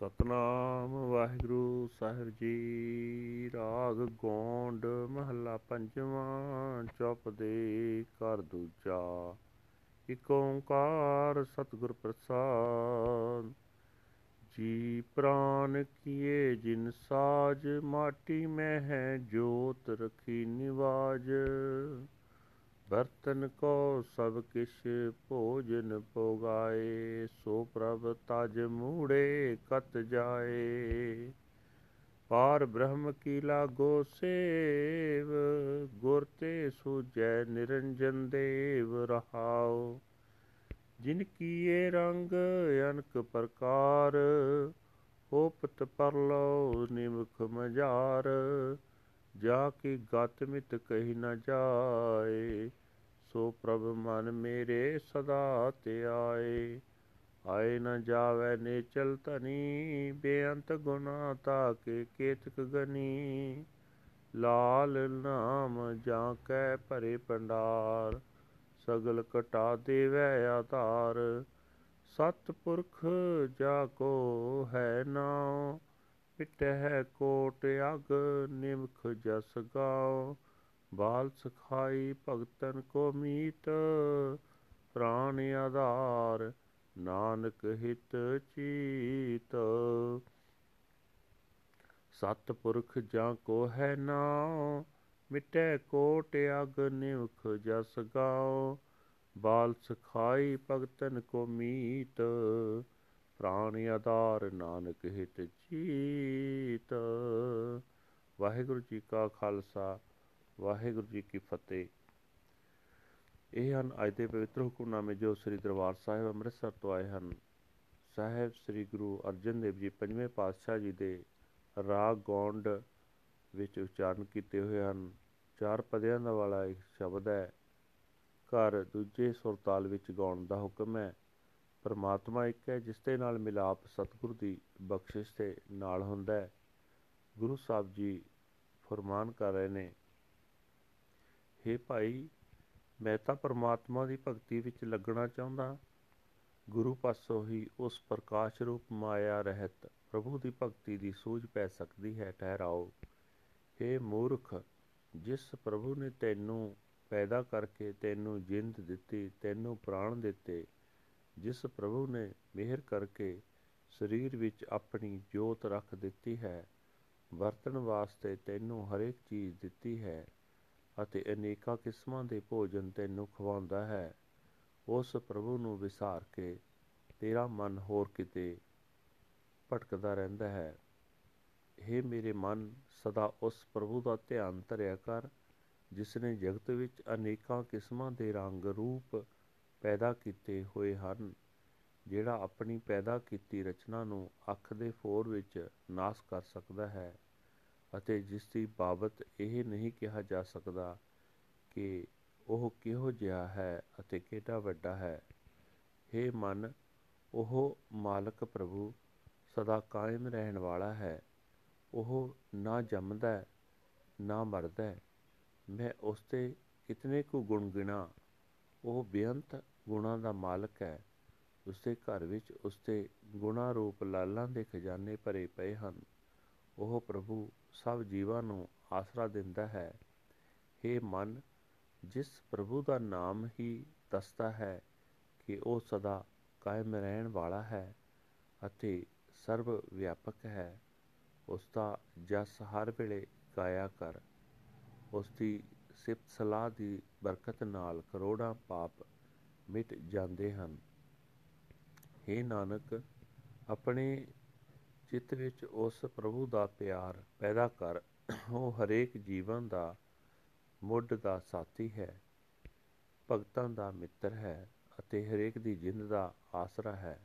ਸਤਨਾਮ ਵਾਹਿਗੁਰੂ ਸਾਹਿਬ ਜੀ, ਰਾਗ ਗੋਂਡ ਮਹੱਲਾ ਪੰਜਵਾਂ, ਚੁੱਪ ਦੇ ਘਰ ਦੂਜਾ। ਇਕ ਓੰਕਾਰ ਸਤਿਗੁਰ ਪ੍ਰਸਾਦ, ਜੀ ਪ੍ਰਾਨ ਕੀਏ ਜਿਨ ਸਾਜ, ਮਾਟੀ ਮੈਂ ਹੈ ਜੋਤ ਰਖੀ ਨਿਵਾਜ। ਬਰਤਨ ਕੋ ਸਭ ਕਿਛ ਭੋਜਨ ਪੋਗਾਏ ਸੋ ਪ੍ਰਭ ਤਜ ਮੂੜੇ ਕਤ ਜਾਏ। ਪਾਰ ਬ੍ਰਹਮ ਕੀ ਲਾਗੋ ਸੇਵ, ਗੁਰ ਤੇ ਸੂਜੈ ਨਿਰੰਜਨ ਦੇਵ ਰਹਾਉ। ਜਿਨ ਕੀਏ ਰੰਗ ਅਨਕ ਪ੍ਰਕਾਰ, ਹੋਪਤ ਪਰਲੋ ਨਿਮਖ ਮਜਾਰ ਜਾ ਕੀ ਗਤ ਮਿਤ ਕਹੀ ਨ ਜਾਏ ਸੋ ਪ੍ਰਭ ਮਨ ਮੇਰੇ ਸਦਾ ਤੇ ਆਏ। ਆਏ ਨ ਜਾਵੇ ਨੇ ਚਲ ਤਨੀ ਬੇਅੰਤ ਗੁਨਾ ਤਾ ਕੇ ਕੇਤਕ ਗਨੀ। ਲਾਲ ਨਾਮ ਜਾਂ ਕੈ ਭਰੇ ਪੰਡਾਰ ਸਗਲ ਕਟਾ ਦੇਵੈ ਆਧਾਰ। ਸਤ ਪੁਰਖ ਜਾ ਕੋ ਹੈ ਨਾਉ ਪਿਟਹਿ ਕੋਟ ਅਗ ਨਿਮਖ ਜਸ ਗਾਓ ਬਾਲ ਸਖਾਈ ਭਗਤਨ ਕੋ ਮੀਤ ਪ੍ਰਾਨ ਆਧਾਰ ਨਾਨਕ ਹਿਤ ਚੀਤ। ਸਤ ਪੁਰਖ ਜਾਂ ਕੋ ਹੈ ਨਾਉ, ਮਿਟੈ ਕੋਟ ਅਗ ਨਿਮਖ ਜਸ ਗਾਓ ਬਾਲ ਸਖਾਈ ਭਗਤਨ ਕੋ ਮੀਤ ਪ੍ਰਾਨ ਆਧਾਰ ਨਾਨਕ ਹਿਤ ਚੀਤ। ਵਾਹਿਗੁਰੂ ਜੀ ਕਾ ਖਾਲਸਾ ਵਾਹਿਗੁਰੂ ਜੀ ਕੀ ਫਤਿਹ। ਇਹ ਹਨ ਅੱਜ ਦੇ ਪਵਿੱਤਰ ਹੁਕਮਨਾਮੇ ਜੋ ਸ੍ਰੀ ਦਰਬਾਰ ਸਾਹਿਬ ਅੰਮ੍ਰਿਤਸਰ ਤੋਂ ਆਏ ਹਨ। ਸਾਹਿਬ ਸ੍ਰੀ ਗੁਰੂ ਅਰਜਨ ਦੇਵ ਜੀ ਪੰਜਵੇਂ ਪਾਤਸ਼ਾਹ ਜੀ ਦੇ ਰਾਗ ਗੌਂਡ ਵਿੱਚ ਉਚਾਰਨ ਕੀਤੇ ਹੋਏ ਹਨ। ਚਾਰ ਪਦਿਆਂ ਦਾ ਵਾਲਾ ਇੱਕ ਸ਼ਬਦ ਹੈ, ਘਰ ਦੂਜੇ ਸੁਰਤਾਲ ਵਿੱਚ ਗਾਉਣ ਦਾ ਹੁਕਮ ਹੈ। ਪਰਮਾਤਮਾ ਇੱਕ ਹੈ, ਜਿਸ ਦੇ ਨਾਲ ਮਿਲਾਪ ਸਤਿਗੁਰ ਦੀ ਬਖਸ਼ਿਸ਼ ਦੇ ਨਾਲ ਹੁੰਦਾ ਹੈ। ਗੁਰੂ ਸਾਹਿਬ ਜੀ ਫਰਮਾਨ ਕਰ ਰਹੇ ਨੇ हे ਭਾਈ, ਮੈਂ ਤਾਂ ਪਰਮਾਤਮਾ ਦੀ ਭਗਤੀ ਵਿੱਚ ਲੱਗਣਾ ਚਾਹੁੰਦਾ ਗੁਰੂ ਪਾਸੋਂ ਹੀ ਉਸ ਪ੍ਰਕਾਸ਼ ਰੂਪ ਮਾਇਆ ਰਹਿਤ ਪ੍ਰਭੂ ਦੀ ਭਗਤੀ ਦੀ ਸੂਝ ਪੈ ਸਕਦੀ ਹੈ, ਠਹਿਰਾਓ। हे ਮੂਰਖ, ਜਿਸ ਪ੍ਰਭੂ ਨੇ ਤੈਨੂੰ ਪੈਦਾ ਕਰਕੇ ਤੈਨੂੰ ਜਿੰਦ ਦਿੱਤੀ, ਤੈਨੂੰ ਪ੍ਰਾਣ ਦਿੱਤੇ, ਜਿਸ ਪ੍ਰਭੂ ਨੇ ਮਿਹਰ ਕਰਕੇ ਸਰੀਰ ਵਿੱਚ ਆਪਣੀ ਜੋਤ ਰੱਖ ਦਿੱਤੀ ਹੈ, ਵਰਤਣ ਵਾਸਤੇ ਤੈਨੂੰ ਹਰੇਕ ਚੀਜ਼ ਦਿੱਤੀ ਹੈ ਅਤੇ ਅਨੇਕਾਂ ਕਿਸਮਾਂ ਦੇ ਭੋਜਨ ਤੈਨੂੰ ਖਵਾਉਂਦਾ ਹੈ। ਉਸ ਪ੍ਰਭੂ ਨੂੰ ਵਿਸਾਰ ਕੇ ਤੇਰਾ ਮਨ ਹੋਰ ਕਿਤੇ ਭਟਕਦਾ ਰਹਿੰਦਾ ਹੈ। हे ਮੇਰੇ ਮਨ, ਸਦਾ ਉਸ ਪ੍ਰਭੂ ਦਾ ਧਿਆਨ ਧਰਿਆ ਕਰ ਜਿਸ ਨੇ ਜਗਤ ਵਿੱਚ ਅਨੇਕਾਂ ਕਿਸਮਾਂ ਦੇ ਰੰਗ ਰੂਪ ਪੈਦਾ ਕੀਤੇ ਹੋਏ ਹਨ, ਜਿਹੜਾ ਆਪਣੀ ਪੈਦਾ ਕੀਤੀ ਰਚਨਾ ਨੂੰ ਅੱਖ ਦੇ ਫੋਰ ਵਿੱਚ ਨਾਸ ਕਰ ਸਕਦਾ ਹੈ। ਅਤੇ ਜਿਸ ਦੀ ਬਾਬਤ ਇਹ ਨਹੀਂ ਕਿਹਾ ਜਾ ਸਕਦਾ ਕਿ ਉਹ ਕਿਹੋ ਜਿਹਾ ਹੈ ਅਤੇ ਕਿਹੜਾ ਵੱਡਾ ਹੈ। हे ਮਨ, ਉਹ ਮਾਲਕ ਪ੍ਰਭੂ, ਸਦਾ ਕਾਇਮ ਰਹਿਣ ਵਾਲਾ ਹੈ। ਉਹ ਨਾ ਜੰਮਦਾ, ਨਾ ਮਰਦਾ। ਮੈਂ ਉਸ ਤੇ ਕਿਤਨੇ ਕੁ ਗੁਣ ਗਿਣਾ। ਉਹ ਬੇਅੰਤ ਗੁਣਾ ਦਾ ਮਾਲਕ ਹੈ। ਉਸਦੇ ਘਰ ਵਿੱਚ ਉਸਦੇ ਗੁਣਾ ਰੂਪ ਲਾਲਾਂ ਦੇ ਖਜ਼ਾਨੇ ਭਰੇ ਪਏ ਹਨ। ਉਹ ਪ੍ਰਭੂ ਸਭ ਜੀਵਾਂ ਨੂੰ ਆਸਰਾ ਦਿੰਦਾ ਹੈ। हे ਮਨ, ਜਿਸ ਪ੍ਰਭੂ ਦਾ ਨਾਮ ਹੀ ਦੱਸਦਾ ਹੈ ਕਿ ਉਹ ਸਦਾ ਕਾਇਮ ਰਹਿਣ ਵਾਲਾ ਹੈ ਅਤੇ ਸਰਵ ਵਿਆਪਕ ਹੈ, ਉਸ ਦਾ ਜਸ ਹਰ ਵੇਲੇ ਗਾਇਆ ਕਰ। ਉਸ ਦੀ ਸਿਫਤ ਸਲਾਹ ਦੀ ਬਰਕਤ ਨਾਲ ਕਰੋੜਾਂ ਪਾਪ ਮਿਟ ਜਾਂਦੇ ਹਨ। हे ਨਾਨਕ, ਆਪਣੇ ਚਿੱਤ ਵਿੱਚ ਉਸ ਪ੍ਰਭੂ ਦਾ ਪਿਆਰ ਪੈਦਾ ਕਰ ਉਹ ਹਰੇਕ ਜੀਵਨ ਦਾ ਮੁੱਢ ਦਾ ਸਾਥੀ ਹੈ ਭਗਤਾਂ ਦਾ ਮਿੱਤਰ ਹੈ ਅਤੇ ਹਰੇਕ ਦੀ ਜਿੰਦ ਦਾ ਆਸਰਾ ਹੈ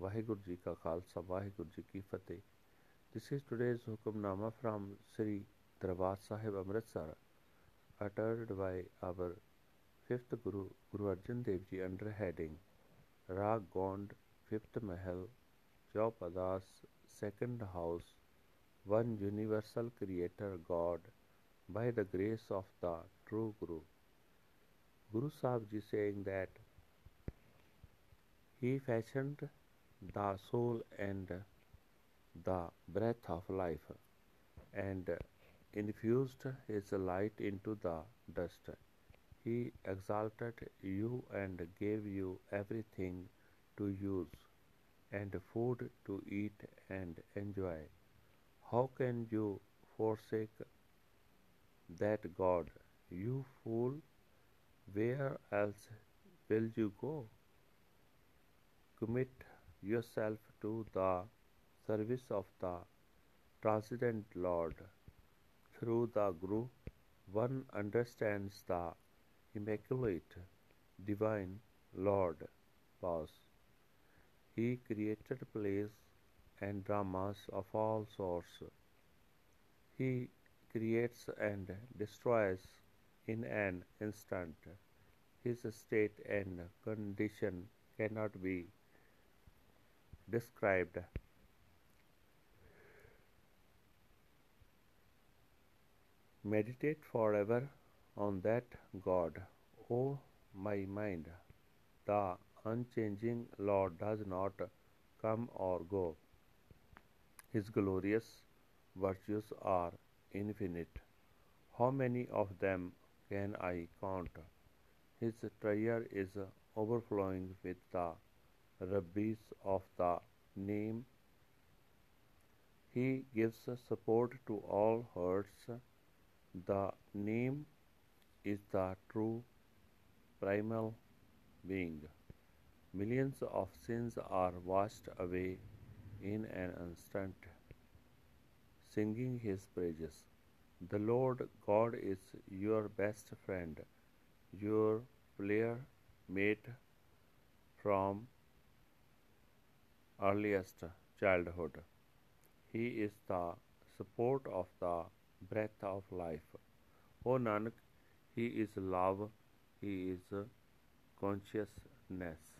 ਵਾਹਿਗੁਰੂ ਜੀ ਕਾ ਖਾਲਸਾ ਵਾਹਿਗੁਰੂ ਜੀ ਕੀ ਫਤਿਹ this is today's hukamnama from Sri Darbar Sahib Amritsar uttered by our fifth Guru, Guru Arjan Dev Ji, under heading Rag Gond, fifth Mahal, Chaupadas, second house one universal creator God by the grace of the true Guru Guru Sahib saying that he fashioned the soul and the breath of life, and infused his light into the dust. He exalted you and gave you everything to use and food to eat and enjoy. How can you forsake that God? You fool, where else will you go? Commit yourself to the service of the Transcendent Lord. Through the Guru, one understands the Immaculate Divine Lord. Pause. He created plays and dramas of all sorts. He creates and destroys in an instant. His state and condition cannot be described. Meditate forever on that God, O my mind. The unchanging Lord does not come or go. His glorious virtues are infinite. How many of them can I count? His treasure is overflowing with the rubies of the name. He gives support to all hearts. The name is the true primal being. Millions of sins are washed away in an instant, singing his praises. The Lord God is your best friend, your player mate from earliest childhood. He is the support of the breath of life. O Nanak, He is love, He is consciousness.